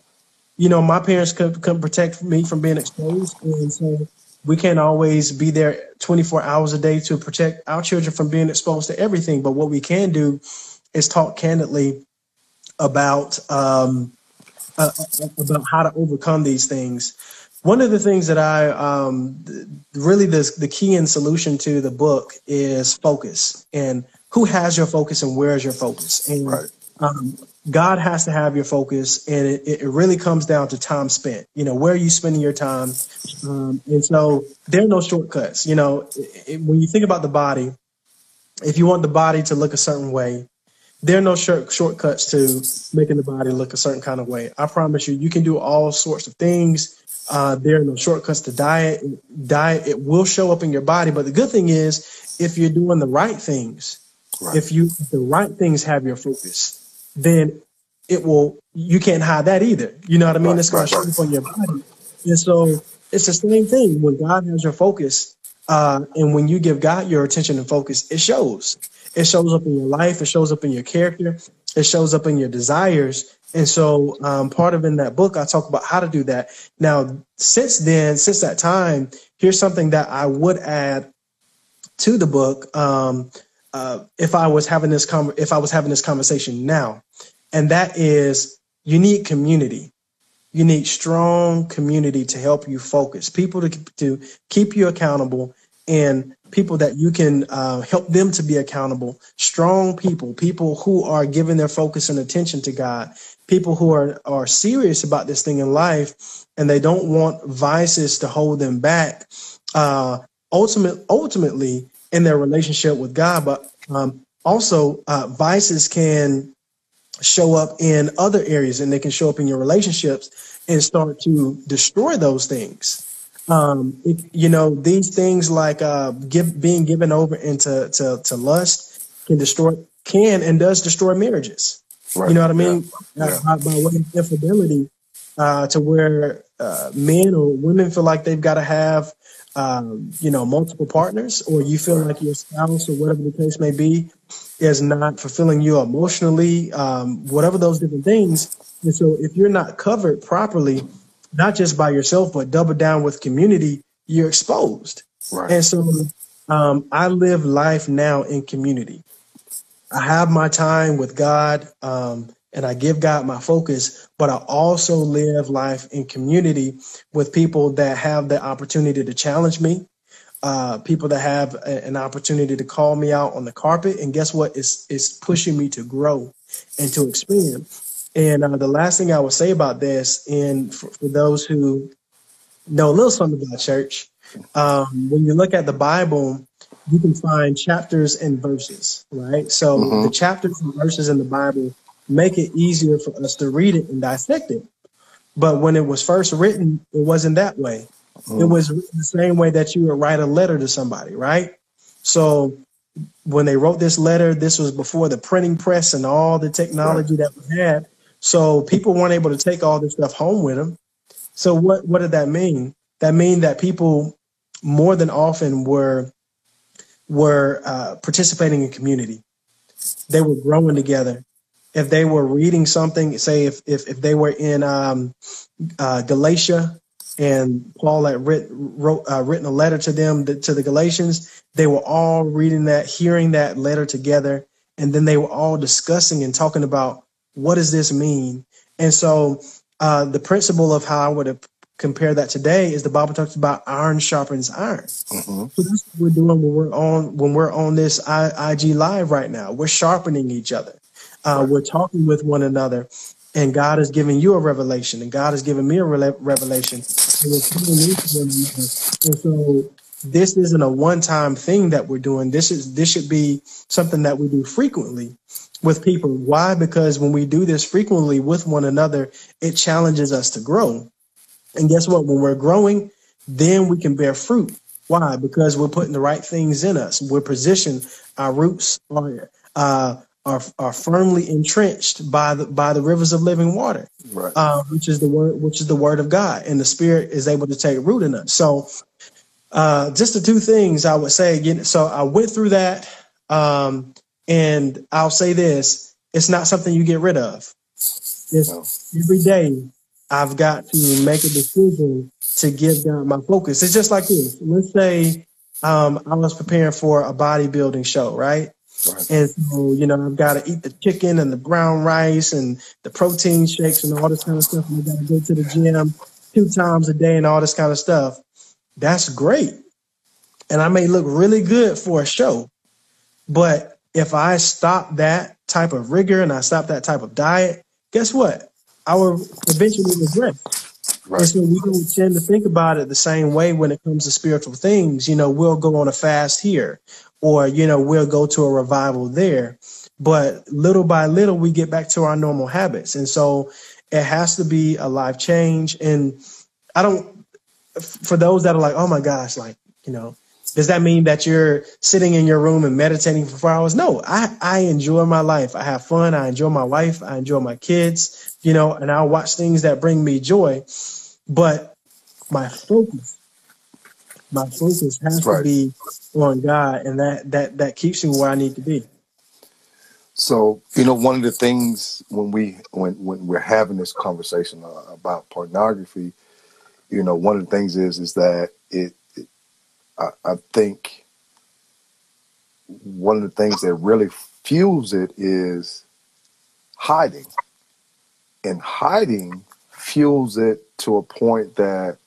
You know, my parents could, could protect me from being exposed, and so we can't always be there 24 hours a day to protect our children from being exposed to everything. But what we can do is talk candidly about um, uh, uh about how to overcome these things. One of the things that I um, really the the key and solution to the book is focus and who has your focus and where is your focus. And right. um, God has to have your focus, and it, it really comes down to time spent. You know, where are you spending your time? Um, and so there are no shortcuts. You know, it, it, when you think about the body, if you want the body to look a certain way, there are no short, shortcuts to making the body look a certain kind of way. I promise you, you can do all sorts of things. Uh, there are no shortcuts to diet. Diet it will show up in your body, but the good thing is, if you're doing the right things, Right. If you if the right things have your focus, then it will you can't hide that either. You know what I mean? Right, it's gonna right, show up on your body. And so it's the same thing when God has your focus, uh, and when you give God your attention and focus, it shows. It shows up in your life, it shows up in your character, it shows up in your desires. And so um, part of in that book, I talk about how to do that. Now, since then, since that time, here's something that I would add to the book. Um, uh, if I was having this com- if I was having this conversation now, and that is you need community. You need strong community to help you focus, people to to keep you accountable, and people that you can uh, help them to be accountable. Strong people, people who are giving their focus and attention to God, people who are are serious about this thing in life, and they don't want vices to hold them back. Uh, ultimate, ultimately, in their relationship with God, but um, also uh, vices can show up in other areas and they can show up in your relationships and start to destroy those things. Um, it, you know, these things like uh, give, being given over into to, to lust can destroy, can and does destroy marriages. Right. You know what I mean? Yeah. Uh, by, by, way of infidelity, uh, to where uh, men or women feel like they've got to have um, you know, multiple partners, or you feel like your spouse or whatever the case may be is not fulfilling you emotionally, um, whatever those different things. And so if you're not covered properly, not just by yourself, but double down with community, you're exposed. Right. And so um, I live life now in community. I have my time with God um, and I give God my focus, but I also live life in community with people that have the opportunity to challenge me, uh, people that have a- an opportunity to call me out on the carpet. And guess what? It's, it's pushing me to grow and to expand. And uh, the last thing I would say about this, and for, for those who know a little something about church, um, when you look at the Bible, you can find chapters and verses, right? So hmm the chapters and verses in the Bible make it easier for us to read it and dissect it. But when it was first written, it wasn't that way. It was the same way that you would write a letter to somebody, right? So when they wrote this letter, this was before the printing press and all the Right. technology that we had. So people weren't able to take all this stuff home with them. So what what did that mean? That mean that people more than often were were uh, participating in community. They were growing together. If they were reading something, say if if, if they were in um, uh, Galatia and Paul had writ, wrote uh, written a letter to them to the Galatians, they were all reading that, hearing that letter together, and then they were all discussing and talking about what does this mean. And so uh, the principle of how I would have compared that today is the Bible talks about iron sharpens iron. hmm So that's what we're doing when we're on when we're on this I, IG live right now. We're sharpening each other. Uh, we're talking with one another, and God is giving you a revelation, and God is giving me a rela- revelation, and we're coming into one another. And so this isn't a one-time thing that we're doing. This is this should be something that we do frequently with people. Why? Because when we do this frequently with one another, it challenges us to grow. And guess what? When we're growing, then we can bear fruit. Why? Because we're putting the right things in us. We're positioned. Our roots are uh, are are firmly entrenched by the by the rivers of living water, Right. uh, which is the word which is the word of God, and the Spirit is able to take root in us. So, uh, just the two things I would say. Again, so I went through that, um, and I'll say this: it's not something you get rid of. It's No. every day I've got to make a decision to give God my focus. It's just like this. Let's say um, I was preparing for a bodybuilding show, right? Right. And so, you know, I've got to eat the chicken and the brown rice and the protein shakes and all this kind of stuff. And I got to go to the gym two times a day and all this kind of stuff. That's great. And I may look really good for a show. But if I stop that type of rigor and I stop that type of diet, guess what? I will eventually regret. And so we don't tend to think about it the same way when it comes to spiritual things. You know, we'll go on a fast here, or, you know, we'll go to a revival there. But little by little, we get back to our normal habits. And so it has to be a life change. And I don't, for those that are like, oh my gosh, like, you know, does that mean that you're sitting in your room and meditating for four hours? No, I, I enjoy my life. I have fun. I enjoy my wife. I enjoy my kids, you know, and I'll watch things that bring me joy. But my focus, my focus has to be on God, and that that that keeps me where I need to be. So you know, one of the things when we when when we're having this conversation uh, about pornography, you know, one of the things is is that it. I, I think one of the things that really fuels it is hiding, and hiding fuels it to a point that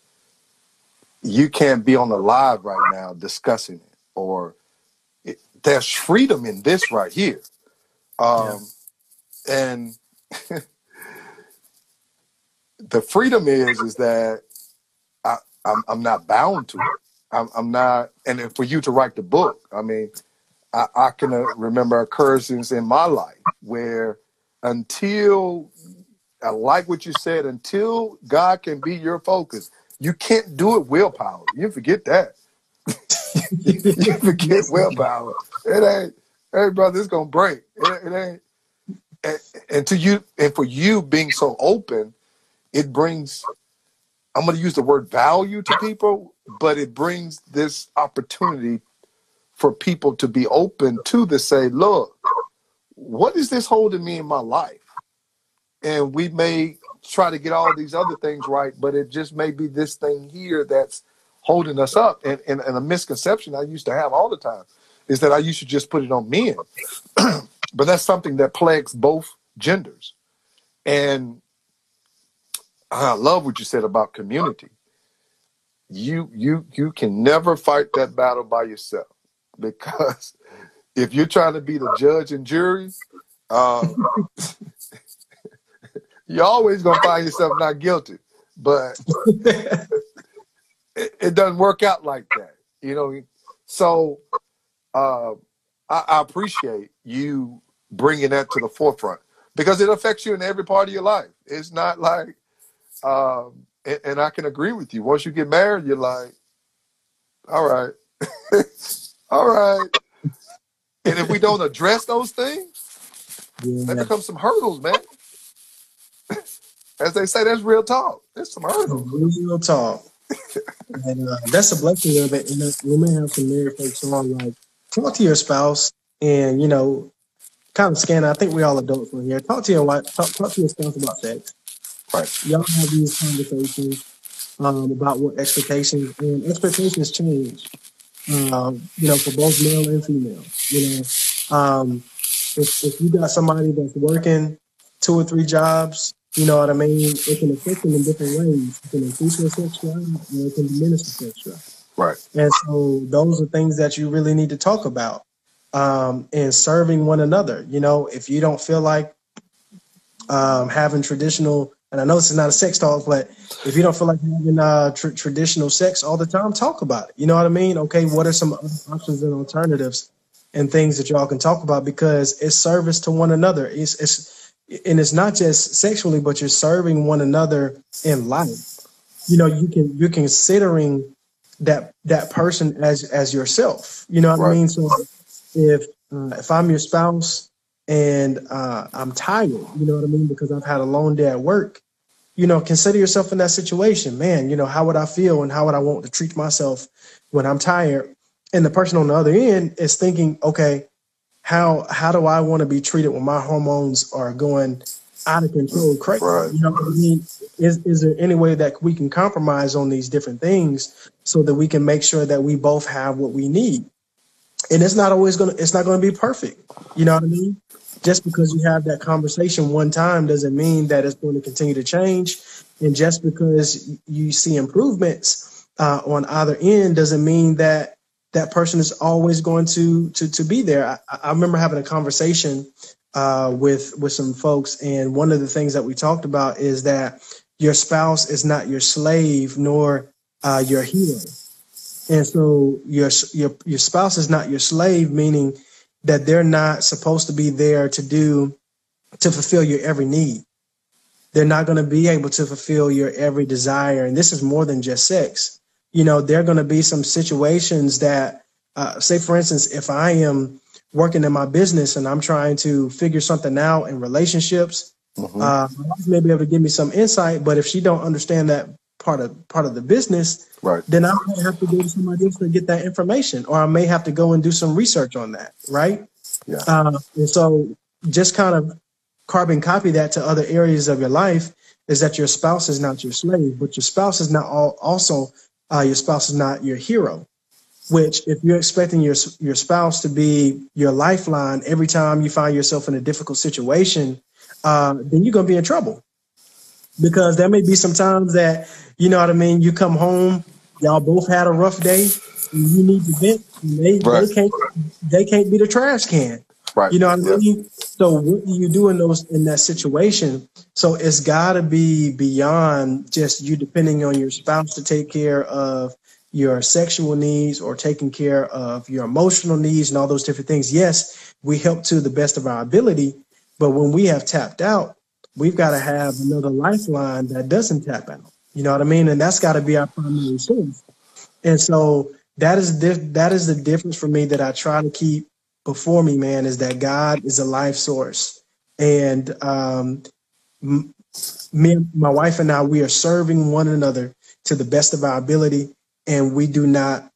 you can't be on the live right now discussing it, or it, there's freedom in this right here. Yeah. Um, and the freedom is is that I, I'm I'm not bound to it. I'm, I'm not, and then for you to write the book, I mean, I, I can uh, remember occurrences in my life where until I like what you said, until God can be your focus, you can't do it willpower. You forget that. you forget willpower. It ain't, hey brother, it's gonna break. It, it ain't. And, and to you, and for you being so open, it brings. I'm going to use the word value to people, but it brings this opportunity for people to be open to the say, look, what is this holding me in my life? And we may try to get all these other things right, but it just may be this thing here that's holding us up. And, and, and a misconception I used to have all the time is that I used to just put it on men. but that's something that plagues both genders. And I love what you said about community. You you you can never fight that battle by yourself because if you're trying to be the judge and jury, um, you're always gonna find yourself not guilty. But it, it, doesn't work out like that, you know. So uh, I, I appreciate you bringing that to the forefront because it affects you in every part of your life. It's not like, um, and, and I can agree with you. Once you get married, you're like, all right, all right. And if we don't address those things, yeah. there becomes some hurdles, man. As they say, that's real talk. There's some hurdles. Real talk. and uh, that's a blessing of it. And uh, we may have some married folks on, like, talk to your spouse and, you know, kind of scan. I think we all adults in here. Talk to your wife. Talk, talk to your spouse about sex. Right. Y'all have these conversations um, about what expectations and expectations change. Um, you know, for both male and female. You know, um, if if you got somebody that's working two or three jobs, you know what I mean. It can affect them in different ways. It can increase their sex drive, or it can diminish their sex drive. Right. And so those are things that you really need to talk about um, and serving one another. You know, if you don't feel like um, having traditional, and I know this is not a sex talk, but if you don't feel like having uh, tr- traditional sex all the time, talk about it. You know what I mean? Okay, what are some options and alternatives and things that y'all can talk about because it's service to one another. It's, it's and it's not just sexually, but you're serving one another in life. You know, you can you're considering that that person as as yourself. You know what right. I mean? So if uh, if I'm your spouse and uh, I'm tired, you know what I mean, because I've had a long day at work, you know, consider yourself in that situation. Man, you know, how would I feel and how would I want to treat myself when I'm tired? And the person on the other end is thinking, okay, how how do I want to be treated when my hormones are going out of control? Correct? Right. You know what I mean? Is is there any way that we can compromise on these different things so that we can make sure that we both have what we need? and it's not always gonna it's not gonna be perfect. You know what I mean? Just because you have that conversation one time doesn't mean that it's going to continue to change. And just because you see improvements uh, on either end doesn't mean that that person is always going to to to be there. I, I remember having a conversation uh, with with some folks, and one of the things that we talked about is that your spouse is not your slave nor uh, your hero. And so your your your spouse is not your slave, meaning that they're not supposed to be there to do to fulfill your every need. They're not going to be able to fulfill your every desire, and this is more than just sex. You know, there are going to be some situations that, uh, say, for instance, if I am working in my business and I'm trying to figure something out in relationships, mm-hmm. uh, may be able to give me some insight. But if she don't understand that part of part of the business, right. then I may have to go to somebody else to get that information, or I may have to go and do some research on that, right? Yeah. Uh, and so, just kind of carbon copy that to other areas of your life is that your spouse is not your slave, but your spouse is not all, also uh, your spouse is not your hero. Which, if you're expecting your your spouse to be your lifeline every time you find yourself in a difficult situation, uh, then you're gonna be in trouble because there may be some times that you know what I mean. You come home, y'all both had a rough day, and you need to vent. They, right. they can't they can't be the trash can. Right. You know what I mean? So what do you do in those in that situation? So it's got to be beyond just you depending on your spouse to take care of your sexual needs or taking care of your emotional needs and all those different things. Yes, we help to the best of our ability, but when we have tapped out, we've got to have another lifeline that doesn't tap out. You know what I mean? And that's got to be our primary source. And so that is dif- that is the difference for me that I try to keep before me, man, is that God is a life source. And um, me, my wife and I, we are serving one another to the best of our ability, and we do not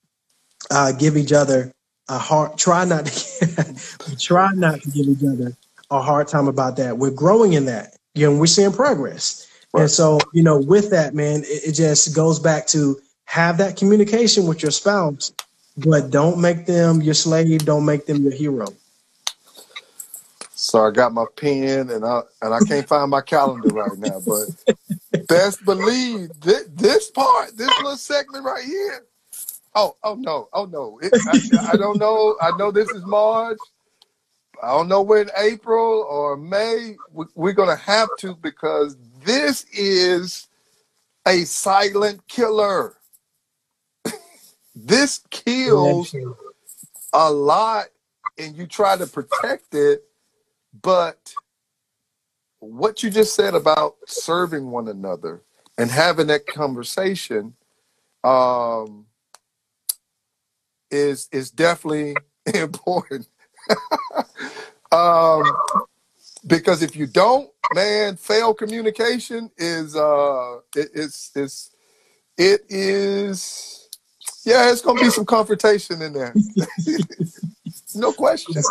uh, give each other a hard. Try not to. try not to give each other a hard time about that. We're growing in that. You know, we're seeing progress. Right. And so, you know, with that, man, it, it just goes back to have that communication with your spouse, but don't make them your slave. Don't make them your hero. So I got my pen and I and I can't find my calendar right now, but best believe this, this part, this little segment right here. Oh, oh no, oh no! It, I, I, don't know. I know this is March. I don't know when April or May. We, we're gonna have to because this is a silent killer. this kills a lot, and you try to protect it but what you just said about serving one another and having that conversation um, is is definitely important. because if you don't, man, failed communication is uh, it, it's it's it is yeah, it's gonna be some confrontation in there. no question.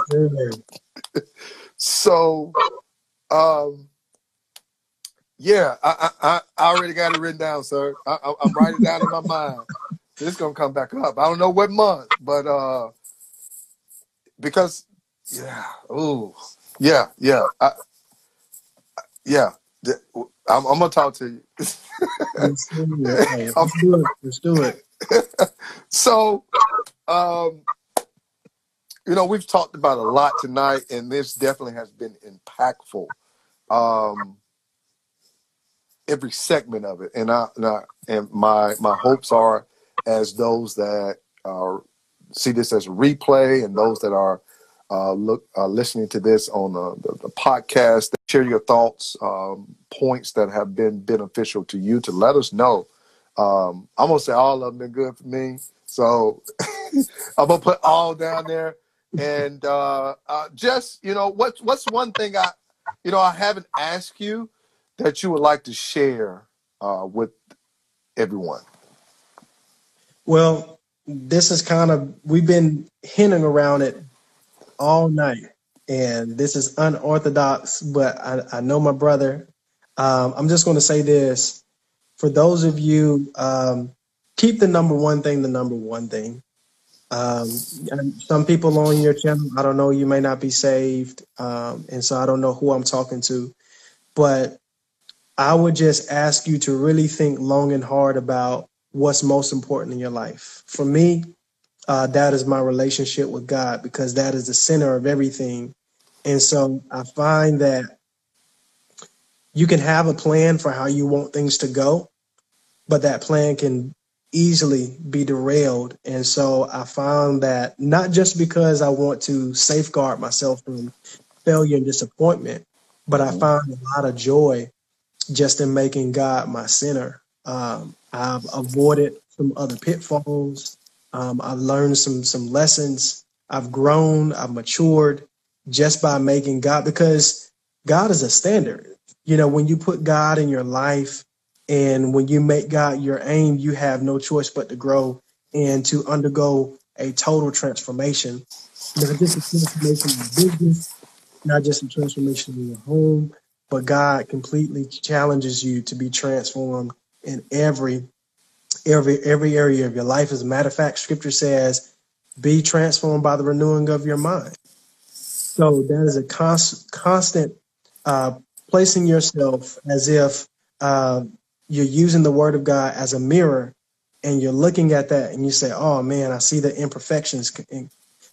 So, um, yeah, I, I, I already got it written down, sir. I, I, I'm writing it down in my mind. It's gonna come back up. I don't know what month, but uh, because yeah, oh yeah, yeah, I, yeah. I'm, I'm gonna talk to you. Let's do it. Let's do it. Let's do it. so, um, you know, we've talked about a lot tonight, and this definitely has been impactful. Um, every segment of it, and I, and, I, and my my hopes are as those that are see this as a replay, and those that are uh, look uh, listening to this on the, the, the podcast, share your thoughts, um, points that have been beneficial to you to let us know. Um, I'm gonna say all of them been good for me, so I'm gonna put all down there and uh, uh, just you know, what's what's one thing I, you know, I haven't asked you that you would like to share uh, with everyone. Well, this is kind of we've been hinting around it all night, and this is unorthodox, but I, I know my brother. Um, I'm just going to say this for those of you, um, keep the number one thing the number one thing. Um, some people on your channel, I don't know, you may not be saved. Um, and so I don't know who I'm talking to. But I would just ask you to really think long and hard about what's most important in your life. For me, uh, that is my relationship with God because that is the center of everything. And so I find that you can have a plan for how you want things to go, but that plan can easily be derailed. And so I found that not just because I want to safeguard myself from failure and disappointment, but I mm-hmm. found a lot of joy just in making God my center. Um, I've avoided some other pitfalls. Um, I've learned some some lessons. I've grown. I've matured just by making God because God is a standard. You know, when you put God in your life, and when you make God your aim, you have no choice but to grow and to undergo a total transformation. Not just a transformation in business, not just a transformation in your home, but God completely challenges you to be transformed in every every every area of your life. As a matter of fact, scripture says, be transformed by the renewing of your mind. So that is a const, constant uh, placing yourself as if uh, you're using the word of God as a mirror and you're looking at that and you say, oh man, I see the imperfections and,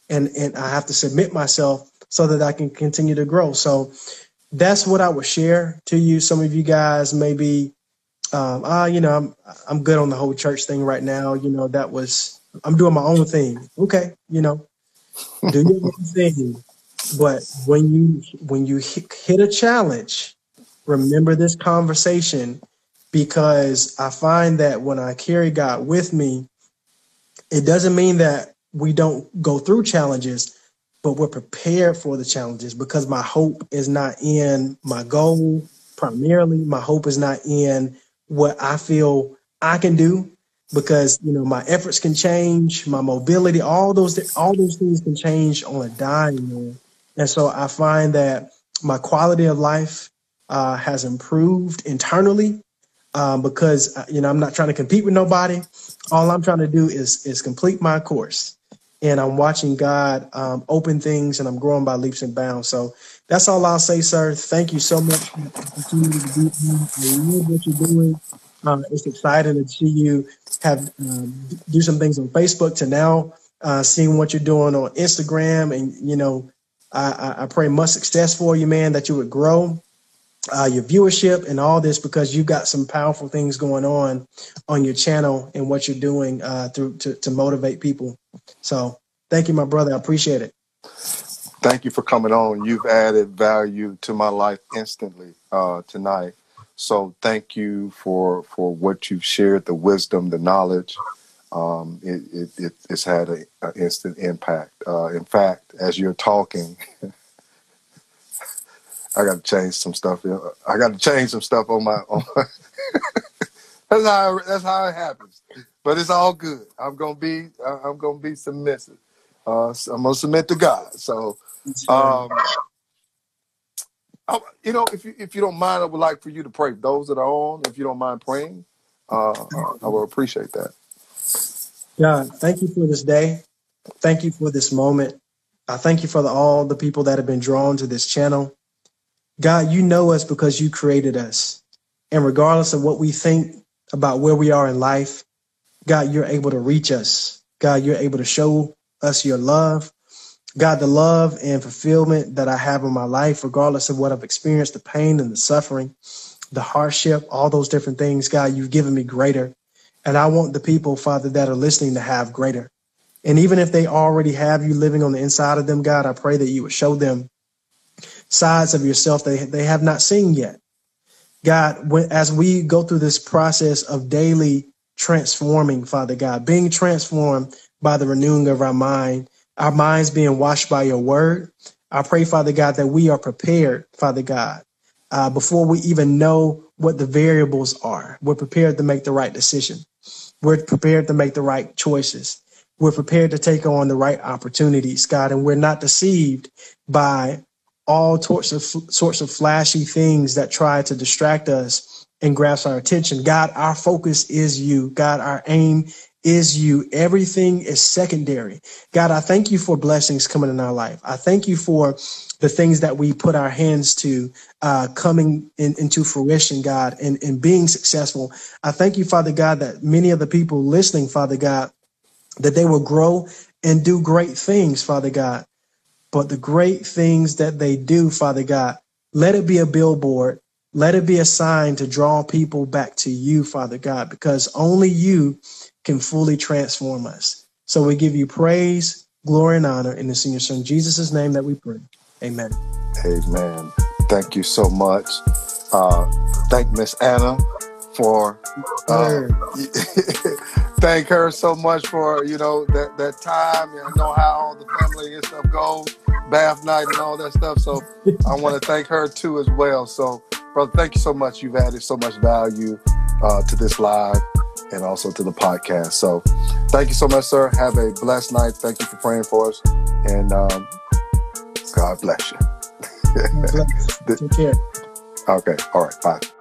and, and I have to submit myself so that I can continue to grow. So that's what I would share to you. Some of you guys may be, um, ah, you know, I'm, I'm good on the whole church thing right now. You know, that was, I'm doing my own thing. Okay. You know, do your own thing. But when you, when you hit a challenge, remember this conversation because I find that when I carry God with me, it doesn't mean that we don't go through challenges, but we're prepared for the challenges because my hope is not in my goal primarily. My hope is not in what I feel I can do because you know my efforts can change, my mobility, all those all those things can change on a dime. And so I find that my quality of life uh, has improved internally um, because uh, you know I'm not trying to compete with nobody. All I'm trying to do is is complete my course, and I'm watching God um, open things, and I'm growing by leaps and bounds. So that's all I'll say, sir. Thank you so much for continuing to do. I love what you're doing. Uh, it's exciting to see you have um, do some things on Facebook to now uh, seeing what you're doing on Instagram, and you know, I, I pray much success for you, man. That you would grow uh, your viewership and all this because you've got some powerful things going on on your channel and what you're doing uh, through to, to motivate people. So thank you, my brother. I appreciate it. Thank you for coming on. You've added value to my life instantly uh, tonight. So thank you for for what you've shared, the wisdom, the knowledge. Um, it, it, it, it's had an instant impact. Uh, in fact, as you're talking, I got to change some stuff. I got to change some stuff on my. On that's how that's how it happens. But it's all good. I'm gonna be I'm gonna be submissive. Uh, I'm gonna submit to God. So, um, I, you know, if you if you don't mind, I would like for you to pray. Those that are on, if you don't mind praying, uh, I will appreciate that. God, thank you for this day. Thank you for this moment. I thank you for the, all the people that have been drawn to this channel. God, you know us because you created us. And regardless of what we think about where we are in life, God, you're able to reach us. God, you're able to show us your love. God, the love and fulfillment that I have in my life, regardless of what I've experienced, the pain and the suffering, the hardship, all those different things, God, you've given me greater. And I want the people, Father, that are listening to have greater. And even if they already have you living on the inside of them, God, I pray that you would show them sides of yourself they, they have not seen yet. God, when, as we go through this process of daily transforming, Father God, being transformed by the renewing of our mind, our minds being washed by your word, I pray, Father God, that we are prepared, Father God, uh, before we even know what the variables are. We're prepared to make the right decision. We're prepared to make the right choices. We're prepared to take on the right opportunities, God, and we're not deceived by all sorts of sorts of flashy things that try to distract us and grasp our attention. God, our focus is you. God, our aim is you. Everything is secondary. God, I thank you for blessings coming in our life. I thank you for the things that we put our hands to uh, coming in, into fruition, God, and, and being successful. I thank you, Father God, that many of the people listening, Father God, that they will grow and do great things, Father God but the great things that they do, Father God, let it be a billboard. Let it be a sign to draw people back to you, Father God, because only you can fully transform us. So we give you praise, glory, and honor in the senior son Jesus' name that we pray. Amen. Amen. Thank you so much. Uh, thank Miss Anna for uh, thank her so much for you know that that time. You know how all the family and stuff goes bath night and all that stuff. So I want to thank her too as well. So, brother, thank you so much. You've added so much value uh, to this live and also to the podcast. So, thank you so much, sir. Have a blessed night. Thank you for praying for us, and um, God bless you. Take care. Okay. All right. Bye.